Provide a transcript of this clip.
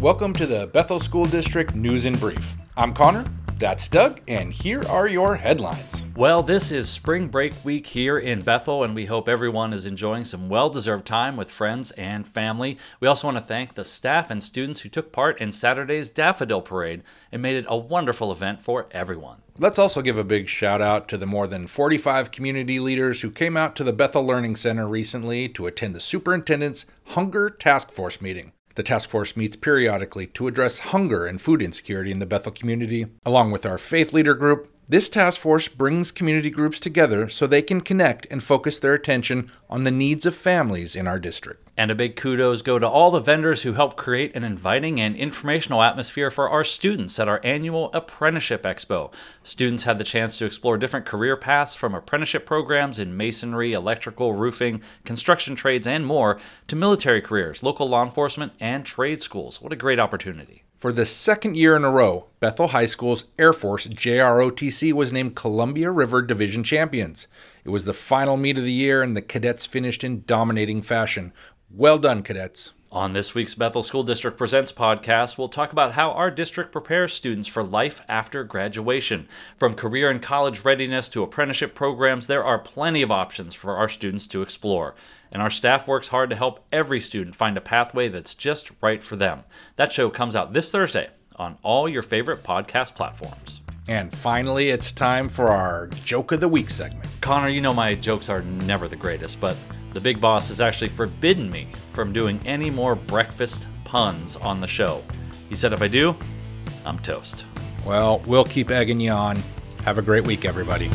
Welcome to the Bethel School District News in Brief. I'm Connor, that's Doug, and here are your headlines. Well, this is spring break week here in Bethel, and we hope everyone is enjoying some well deserved time with friends and family. We also want to thank the staff and students who took part in Saturday's Daffodil Parade and made it a wonderful event for everyone. Let's also give a big shout out to the more than 45 community leaders who came out to the Bethel Learning Center recently to attend the superintendent's Hunger Task Force meeting. The task force meets periodically to address hunger and food insecurity in the Bethel community. Along with our faith leader group, this task force brings community groups together so they can connect and focus their attention on the needs of families in our district. And a big kudos go to all the vendors who help create an inviting and informational atmosphere for our students at our annual Apprenticeship Expo. Students had the chance to explore different career paths from apprenticeship programs in masonry, electrical, roofing, construction trades, and more to military careers, local law enforcement, and trade schools. What a great opportunity. For the second year in a row, Bethel High School's Air Force JROTC was named Columbia River Division Champions. It was the final meet of the year, and the cadets finished in dominating fashion, well done, cadets. On this week's Bethel School District Presents podcast, we'll talk about how our district prepares students for life after graduation. From career and college readiness to apprenticeship programs, there are plenty of options for our students to explore. And our staff works hard to help every student find a pathway that's just right for them. That show comes out this Thursday on all your favorite podcast platforms. And finally, it's time for our Joke of the Week segment. Connor, you know my jokes are never the greatest, but the big boss has actually forbidden me from doing any more breakfast puns on the show. He said if I do, I'm toast. Well, we'll keep egging you on. Have a great week, everybody.